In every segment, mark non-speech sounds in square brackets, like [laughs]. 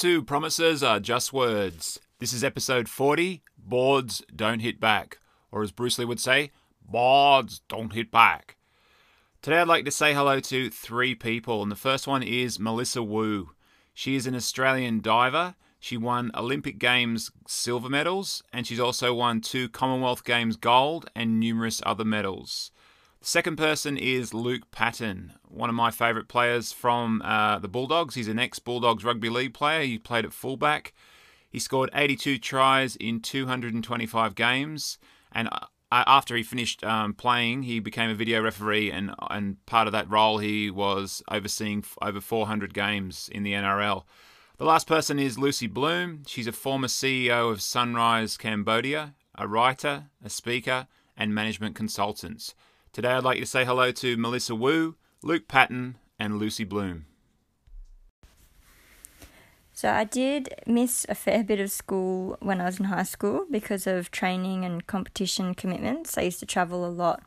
To Promises Are Just Words. This is episode 40 Boards Don't Hit Back. Or as Bruce Lee would say, Boards Don't Hit Back. Today I'd like to say hello to three people, and the first one is Melissa Wu. She is an Australian diver. She won Olympic Games silver medals, and she's also won two Commonwealth Games gold and numerous other medals. Second person is Luke Patten, one of my favourite players from uh, the Bulldogs. He's an ex Bulldogs rugby league player. He played at fullback. He scored 82 tries in 225 games, and uh, after he finished um, playing, he became a video referee, and and part of that role, he was overseeing over 400 games in the NRL. The last person is Lucy Bloom. She's a former CEO of Sunrise Cambodia, a writer, a speaker, and management consultant. Today I'd like you to say hello to Melissa Wu, Luke Patten, and Lucy Bloom. So I did miss a fair bit of school when I was in high school because of training and competition commitments. I used to travel a lot,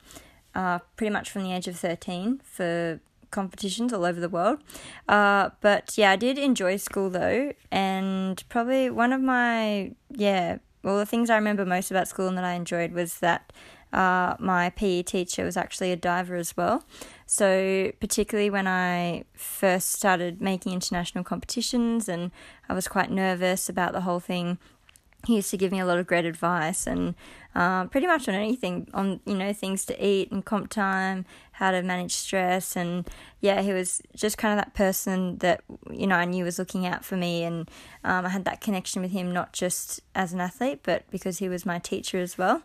uh, pretty much from the age of 13 for competitions all over the world. Uh, but yeah, I did enjoy school though, and probably one of my, yeah, well, the things I remember most about school and that I enjoyed was that uh, my PE teacher was actually a diver as well. So, particularly when I first started making international competitions and I was quite nervous about the whole thing, he used to give me a lot of great advice and uh, pretty much on anything on you know things to eat and comp time how to manage stress. And yeah he was just kind of that person that you know i knew was looking out for me. And um, i had that connection with him not just as an athlete but because he was my teacher as well.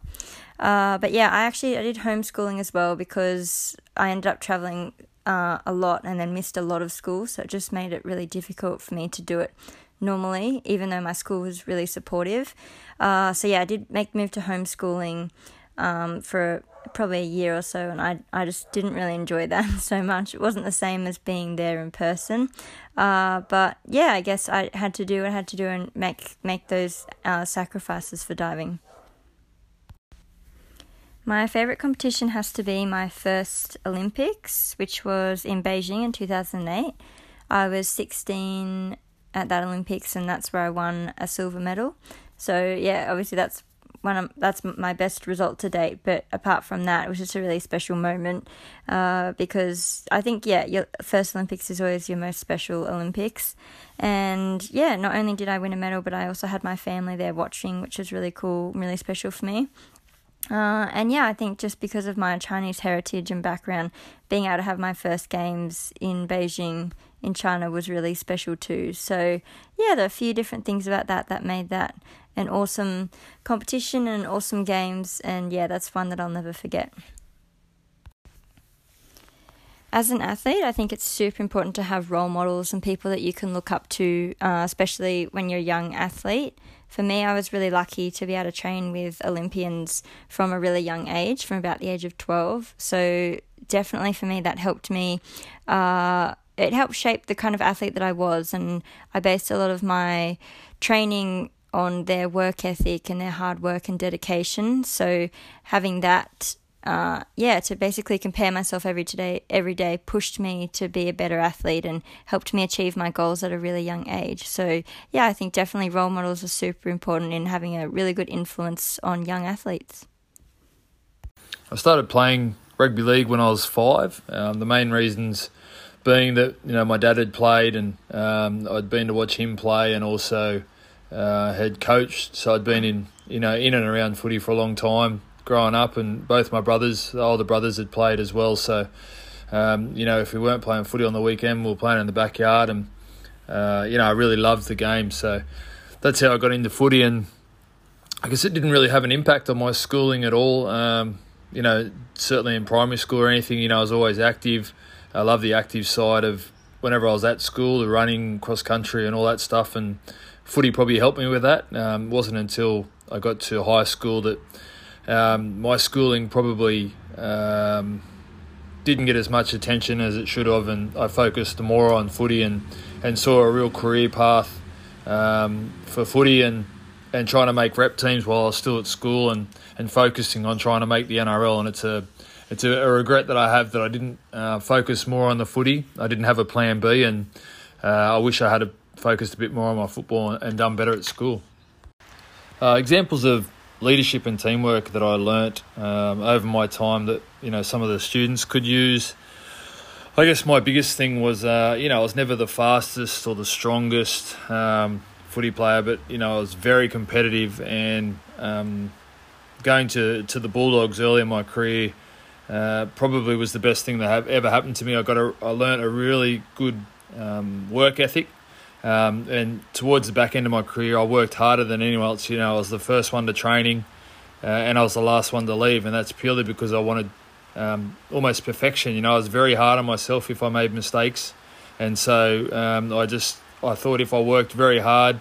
Uh, but yeah i actually i did homeschooling as well because i ended up traveling uh, a lot and then missed a lot of school. So it just made it really difficult for me to do it normally, even though my school was really supportive. Uh, so yeah, I did make move to homeschooling um, for probably a year or so, and I I just didn't really enjoy [laughs] that so much. It wasn't the same as being there in person, uh, but yeah, I guess I had to do what I had to do and make make those uh, sacrifices for diving. My favourite competition has to be my first Olympics, which was in Beijing in 2008. I was 16 at that Olympics, and that's where I won a silver medal. So yeah, obviously that's one of, that's my best result to date. But apart from that, it was just a really special moment uh, because I think yeah, your first Olympics is always your most special Olympics, and yeah, not only did I win a medal, but I also had my family there watching, which was really cool, really special for me. Uh, and yeah, I think just because of my Chinese heritage and background, being able to have my first games in Beijing in China was really special too. So, yeah, there are a few different things about that that made that an awesome competition and awesome games. And yeah, that's one that I'll never forget. As an athlete, I think it's super important to have role models and people that you can look up to, uh, especially when you're a young athlete. For me, I was really lucky to be able to train with Olympians from a really young age, from about the age of 12. So, definitely for me, that helped me. Uh, it helped shape the kind of athlete that I was, and I based a lot of my training on their work ethic and their hard work and dedication. So having that, uh, yeah, to basically compare myself every day, every day pushed me to be a better athlete and helped me achieve my goals at a really young age. So yeah, I think definitely role models are super important in having a really good influence on young athletes. I started playing rugby league when I was five. Um, the main reasons being that you know my dad had played and um, I'd been to watch him play and also uh, had coached, so I'd been in you know in and around footy for a long time growing up, and both my brothers, the older brothers, had played as well. So um, you know if we weren't playing footy on the weekend, we were playing in the backyard, and uh, you know I really loved the game. So that's how I got into footy, and I guess it didn't really have an impact on my schooling at all. Um, you know, certainly in primary school or anything, you know, I was always active. I love the active side of whenever I was at school, the running, cross country, and all that stuff. And footy probably helped me with that. Um, it wasn't until I got to high school that um, my schooling probably um, didn't get as much attention as it should have, and I focused more on footy and, and saw a real career path um, for footy and and trying to make rep teams while I was still at school and, and focusing on trying to make the NRL. And it's a it's a, a, regret that I have that I didn't uh, focus more on the footy. I didn't have a plan B, and uh, I wish I had a, focused a bit more on my football and done better at school. Uh, examples of leadership and teamwork that I learnt um, over my time that you know some of the students could use. I guess my biggest thing was uh, you know I was never the fastest or the strongest um, footy player, but you know I was very competitive and um, going to to the Bulldogs early in my career. Uh, probably was the best thing that have ever happened to me. I got a, I learned a really good um, work ethic um, and towards the back end of my career, I worked harder than anyone else. You know, I was the first one to training, uh, and I was the last one to leave, and that's purely because I wanted um, almost perfection. You know, I was very hard on myself if I made mistakes, and so um, I just I thought if I worked very hard,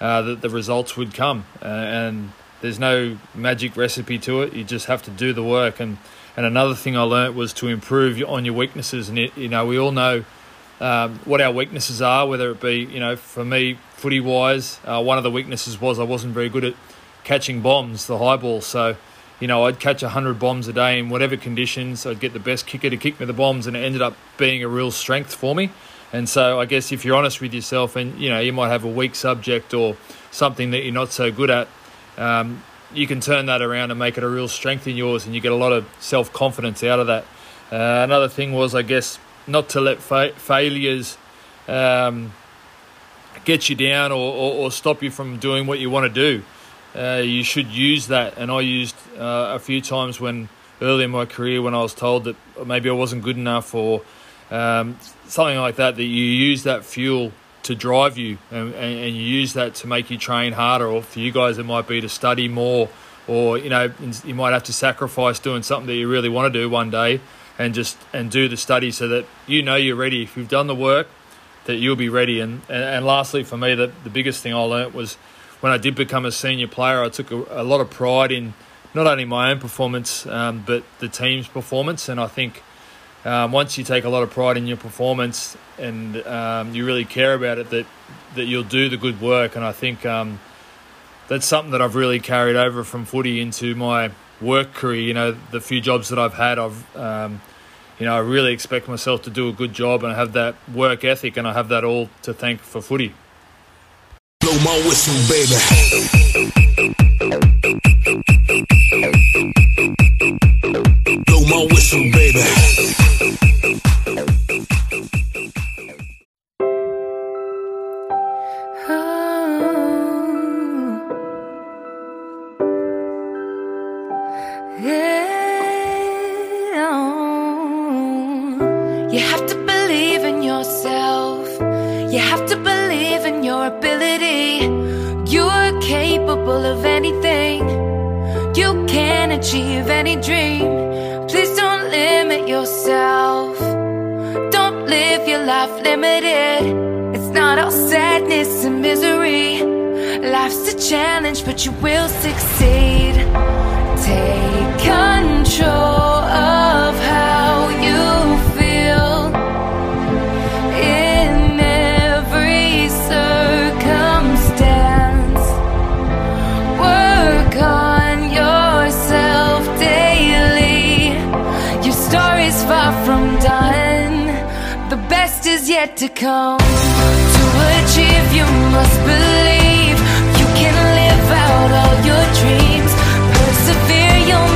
uh, that the results would come. Uh, and there's no magic recipe to it. You just have to do the work. And and another thing I learnt was to improve on your weaknesses. And it, you know, we all know um, what our weaknesses are, whether it be, you know, for me, footy wise, uh, one of the weaknesses was I wasn't very good at catching bombs, the high ball. So, you know, I'd catch 100 bombs a day in whatever conditions. I'd get the best kicker to kick me the bombs, and it ended up being a real strength for me. And so, I guess if you're honest with yourself and, you know, you might have a weak subject or something that you're not so good at, um, you can turn that around and make it a real strength in yours, and you get a lot of self confidence out of that. Uh, another thing was, I guess, not to let fa- failures um, get you down or, or, or, stop you from doing what you want to do. Uh, you should use that, and I used uh, a few times when early in my career when I was told that maybe I wasn't good enough or um, something like that. That you use that fuel to drive you, and, and, and you use that to make you train harder. Or for you guys, it might be to study more, or you know, you might have to sacrifice doing something that you really want to do one day and just and do the study so that you know you're ready. If you've done the work, that you'll be ready. And and, and lastly, for me, the, the biggest thing I learnt was when I did become a senior player, I took a, a lot of pride in not only my own performance um, but the team's performance. And I think um, once you take a lot of pride in your performance and um, you really care about it, that that you'll do the good work. And I think um, that's something that I've really carried over from footy into my work career, you know, the few jobs that I've had, I've, um, you know, I really expect myself to do a good job and I have that work ethic and I have that all to thank for footy. Blow my whistle, baby. Blow my whistle, baby. Achieve any dream. Please don't limit yourself. Don't live your life limited. It's not all sadness and misery. Life's a challenge, but you will succeed. Take control yet to come. To achieve, you must believe you can live out all your dreams. Persevere, you'll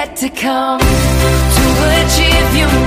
yet to come. To achieve, you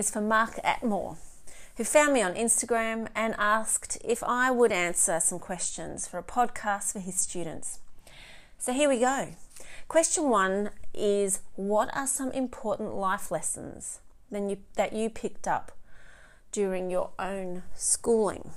is for Mark Atmore, who found me on Instagram and asked if I would answer some questions for a podcast for his students. So here we go. Question one is What are some important life lessons you, that you picked up during your own schooling?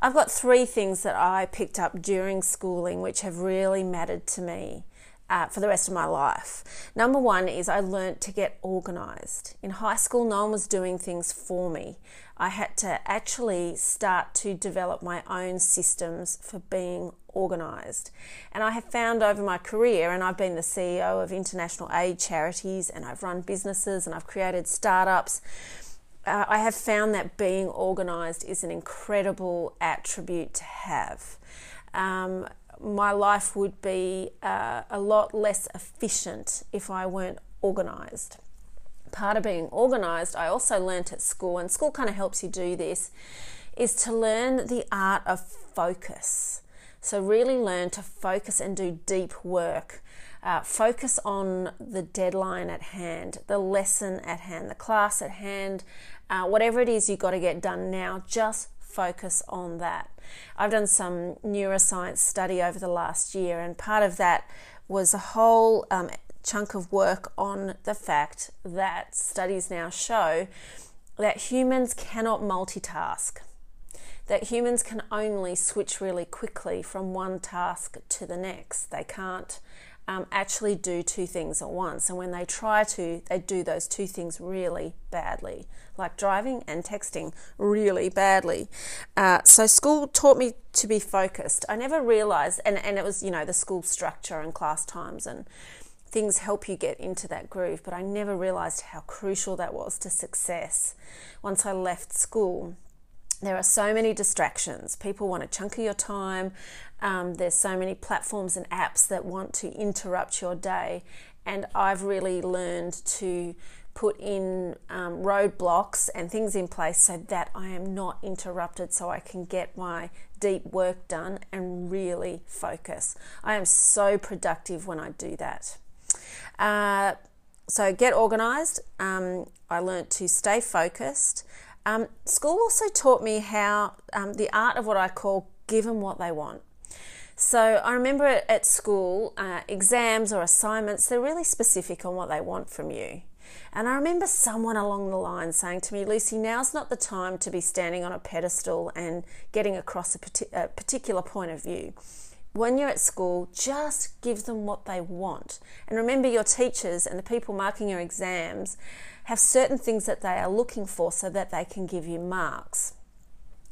I've got three things that I picked up during schooling which have really mattered to me uh, for the rest of my life. Number one is I learnt to get organized. In high school, no one was doing things for me. I had to actually start to develop my own systems for being organized. And I have found over my career, and I've been the CEO of international aid charities, and I've run businesses, and I've created startups uh, I have found that being organized is an incredible attribute to have. Um, my life would be uh, a lot less efficient if I weren't organized. Part of being organized, I also learnt at school, and school kind of helps you do this, is to learn the art of focus. So, really learn to focus and do deep work. Uh, focus on the deadline at hand, the lesson at hand, the class at hand, uh, whatever it is you've got to get done now, just focus on that. I've done some neuroscience study over the last year, and part of that was a whole um, chunk of work on the fact that studies now show that humans cannot multitask that humans can only switch really quickly from one task to the next. They can't um, actually do two things at once. And when they try to, they do those two things really badly, like driving and texting really badly. Uh, so school taught me to be focused. I never realized, and, and it was, you know, the school structure and class times and things help you get into that groove, but I never realized how crucial that was to success once I left school there are so many distractions. People want a chunk of your time. Um, there's so many platforms and apps that want to interrupt your day. And I've really learned to put in um, roadblocks and things in place so that I am not interrupted, so I can get my deep work done and really focus. I am so productive when I do that. Uh, so, get organized. Um, I learned to stay focused. Um, school also taught me how um, the art of what I call give them what they want. So I remember at school, uh, exams or assignments, they're really specific on what they want from you. And I remember someone along the line saying to me, Lucy, now's not the time to be standing on a pedestal and getting across a, a particular point of view. When you're at school, just give them what they want. And remember, your teachers and the people marking your exams have certain things that they are looking for so that they can give you marks.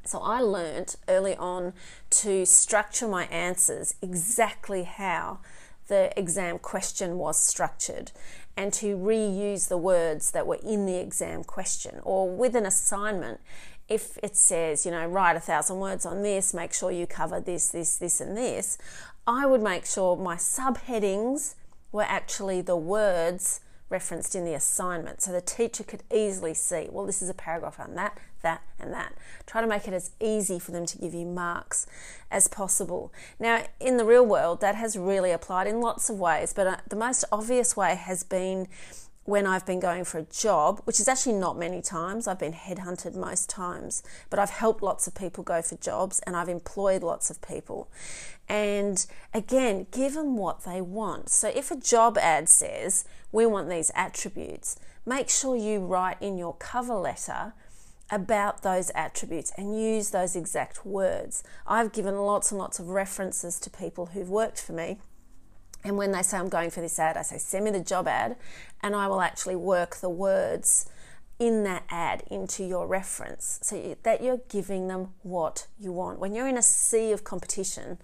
So I learnt early on to structure my answers exactly how the exam question was structured and to reuse the words that were in the exam question or with an assignment if it says you know write a thousand words on this make sure you cover this this this and this i would make sure my subheadings were actually the words referenced in the assignment so the teacher could easily see, well, this is a paragraph on that, that, and that. Try to make it as easy for them to give you marks as possible. Now, in the real world, that has really applied in lots of ways, but uh, the most obvious way has been when I've been going for a job, which is actually not many times. I've been headhunted most times, but I've helped lots of people go for jobs and I've employed lots of people. And again, give them what they want. So if a job ad says, we want these attributes, make sure you write in your cover letter about those attributes and use those exact words. I've given lots and lots of references to people who've worked for me and when they say I'm going for this ad, I say, send me the job ad, and I will actually work the words in that ad into your reference so that you're giving them what you want. When you're in a sea of competition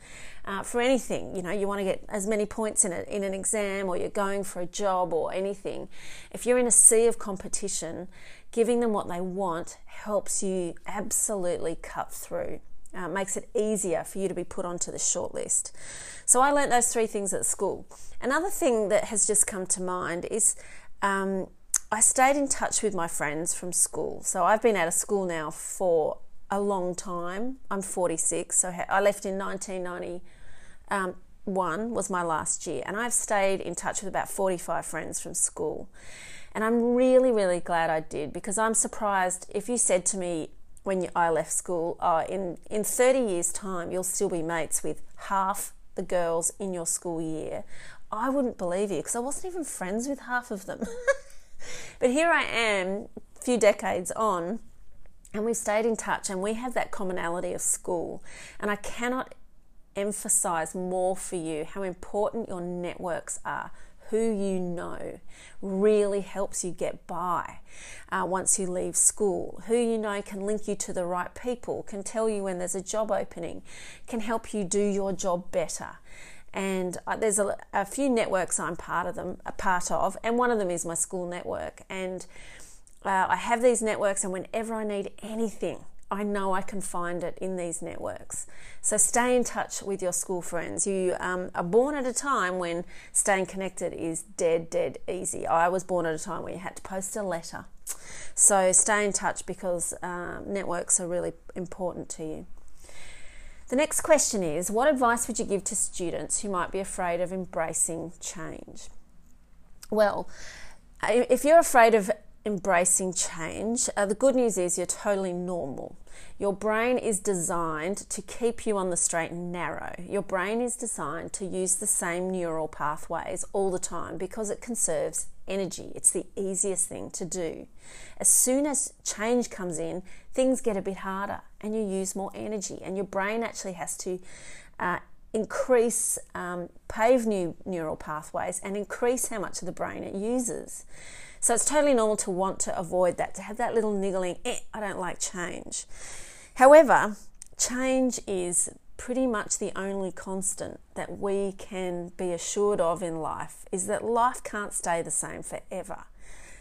uh, for anything, you know, you want to get as many points in, it in an exam or you're going for a job or anything. If you're in a sea of competition, giving them what they want helps you absolutely cut through uh, makes it easier for you to be put onto the shortlist. So I learnt those three things at school. Another thing that has just come to mind is um, I stayed in touch with my friends from school. So I've been out of school now for a long time. I'm 46, so I left in 1991 was my last year, and I've stayed in touch with about 45 friends from school. And I'm really, really glad I did because I'm surprised if you said to me when I left school, oh, in, in 30 years' time, you'll still be mates with half the girls in your school year. I wouldn't believe you because I wasn't even friends with half of them. [laughs] but here I am, a few decades on, and we've stayed in touch and we have that commonality of school. And I cannot emphasize more for you how important your networks are who you know really helps you get by uh, once you leave school. Who you know can link you to the right people, can tell you when there's a job opening, can help you do your job better. And uh, there's a, a, few networks I'm part of them, a part of, and one of them is my school network. And uh, I have these networks, and whenever I need anything, I know I can find it in these networks. So stay in touch with your school friends. You um, are born at a time when staying connected is dead, dead easy. I was born at a time where you had to post a letter. So stay in touch because um, networks are really important to you. The next question is What advice would you give to students who might be afraid of embracing change? Well, if you're afraid of embracing change. Uh, the good news is you're totally normal. Your brain is designed to keep you on the straight and narrow. Your brain is designed to use the same neural pathways all the time because it conserves energy. It's the easiest thing to do. As soon as change comes in, things get a bit harder and you use more energy, and your brain actually has to. Uh, increase, um, pave new neural pathways, and increase how much of the brain it uses. So it's totally normal to want to avoid that, to have that little niggling, eh, I don't like change. However, change is pretty much the only constant that we can be assured of in life is that life can't stay the same forever.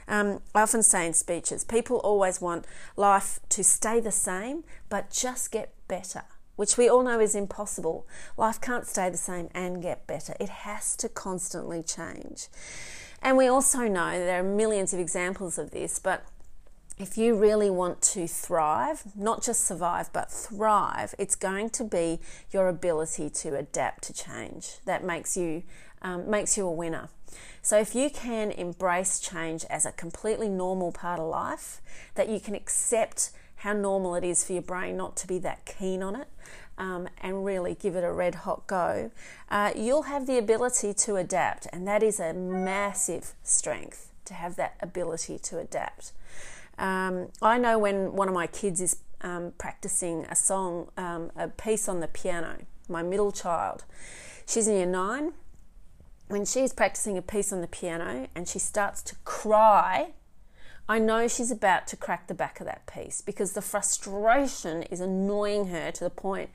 Um, I often say in speeches, people always want life to stay the same, but just get better, which we all know is impossible. Life can't stay the same and get better, it has to constantly change. And we also know there are millions of examples of this, but if you really want to thrive, not just survive, but thrive, it's going to be your ability to adapt to change that makes you um, makes you a winner. So if you can embrace change as a completely normal part of life, that you can accept how normal it is for your brain not to be that keen on it, um, and really give it a red hot go, uh, you'll have the ability to adapt, and that is a massive strength to have that ability to adapt. Um, I know when one of my kids is um, practicing a song, um, a piece on the piano, my middle child, she's in year nine. When she's practicing a piece on the piano and she starts to cry I know she's about to crack the back of that piece because the frustration is annoying her to the point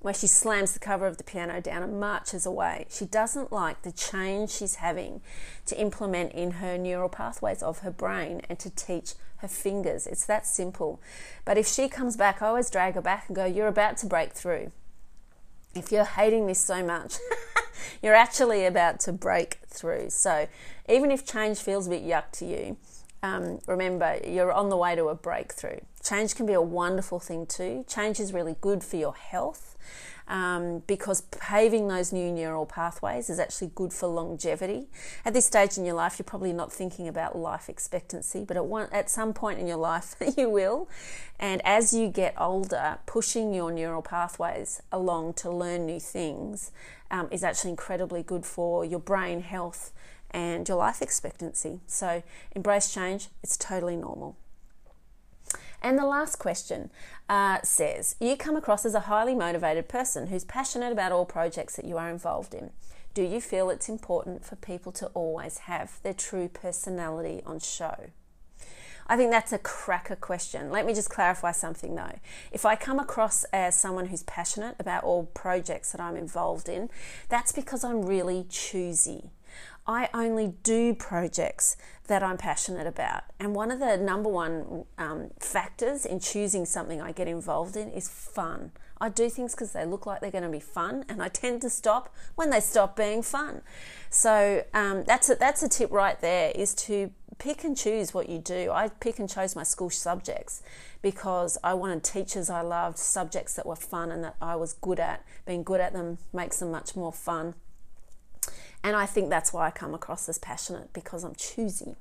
where she slams the cover of the piano down and marches away. She doesn't like the change she's having to implement in her neural pathways of her brain and to teach her fingers. It's that simple. But if she comes back, I always drag her back and go, You're about to break through. If you're hating this so much, [laughs] You're actually about to break through. So even if change feels a bit yuck to you, um, remember you're on the way to a breakthrough. Change can be a wonderful thing too. Change is really good for your health um, because paving those new neural pathways is actually good for longevity. At this stage in your life, you're probably not thinking about life expectancy, but at, one, at some point in your life, [laughs] you will. And as you get older, pushing your neural pathways along to learn new things um, is actually incredibly good for your brain health and your life expectancy. So embrace change, it's totally normal. And the last question uh, says You come across as a highly motivated person who's passionate about all projects that you are involved in. Do you feel it's important for people to always have their true personality on show? I think that's a cracker question. Let me just clarify something though. If I come across as someone who's passionate about all projects that I'm involved in, that's because I'm really choosy. I only do projects that I'm passionate about. And one of the number one um, factors in choosing something I get involved in is fun. I do things because they look like they're going to be fun, and I tend to stop when they stop being fun. So um, that's a, that's a tip right there: is to pick and choose what you do. I pick and chose my school subjects because I wanted teachers I loved, subjects that were fun and that I was good at. Being good at them makes them much more fun. And I think that's why I come across as passionate because I'm choosy.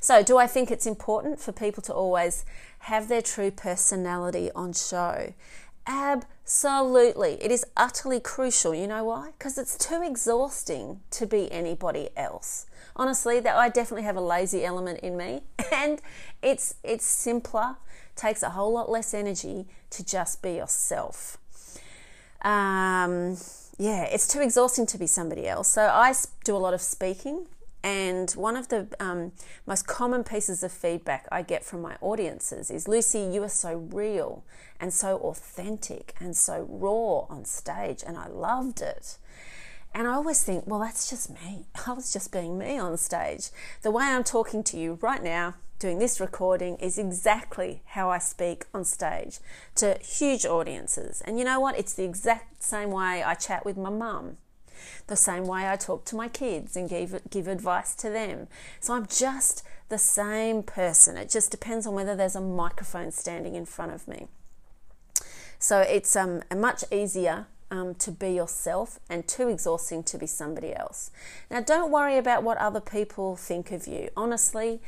So, do I think it's important for people to always have their true personality on show? Absolutely. It is utterly crucial. You know why? Because it's too exhausting to be anybody else. Honestly, that I definitely have a lazy element in me [laughs] and it's it's simpler, takes a whole lot less energy to just be yourself. Um yeah, it's too exhausting to be somebody else. So I do a lot of speaking, and one of the um, most common pieces of feedback I get from my audiences is Lucy, you are so real and so authentic and so raw on stage, and I loved it. And I always think, well, that's just me. [laughs] I was just being me on stage. The way I'm talking to you right now doing this recording is exactly how I speak on stage to huge audiences. And you know what? It's the exact same way I chat with my mum, the same way I talk to my kids and give, give advice to them. So I'm just the same person. It just depends on whether there's a microphone standing in front of me. So it's um, much easier um, to be yourself and too exhausting to be somebody else. Now, don't worry about what other people think of you. Honestly,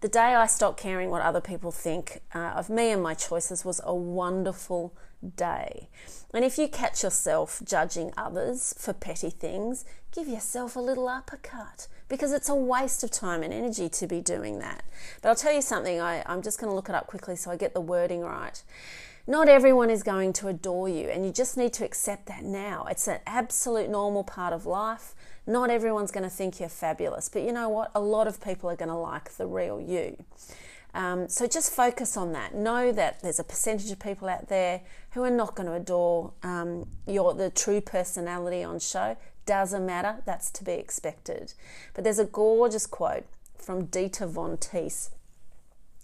the day I stopped caring what other people think uh, of me and my choices was a wonderful day. And if you catch yourself judging others for petty things, give yourself a little uppercut because it's a waste of time and energy to be doing that. But I'll tell you something, I, I'm just going to look it up quickly so I get the wording right. Not everyone is going to adore you, and you just need to accept that now. It's an absolute normal part of life. Not everyone's going to think you're fabulous, but you know what? A lot of people are going to like the real you. Um, so just focus on that. Know that there's a percentage of people out there who are not going to adore um, your the true personality on show. Doesn't matter. That's to be expected. But there's a gorgeous quote from Dita Von Teese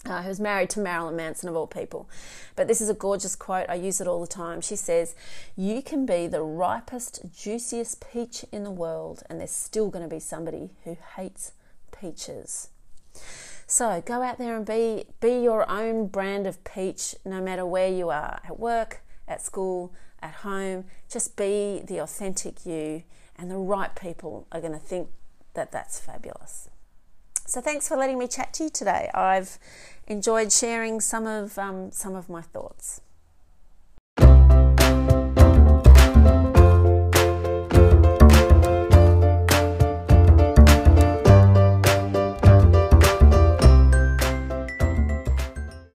uh, who's married to Marilyn Manson of all people. But this is a gorgeous quote. I use it all the time. She says, You can be the ripest, juiciest peach in the world, and there's still going to be somebody who hates peaches. So go out there and be be your own brand of peach no matter where you are at work, at school, at home. Just be the authentic you, and the right people are going to think that that's fabulous. So thanks for letting me chat to you today. I've enjoyed sharing some of, um, some of my thoughts.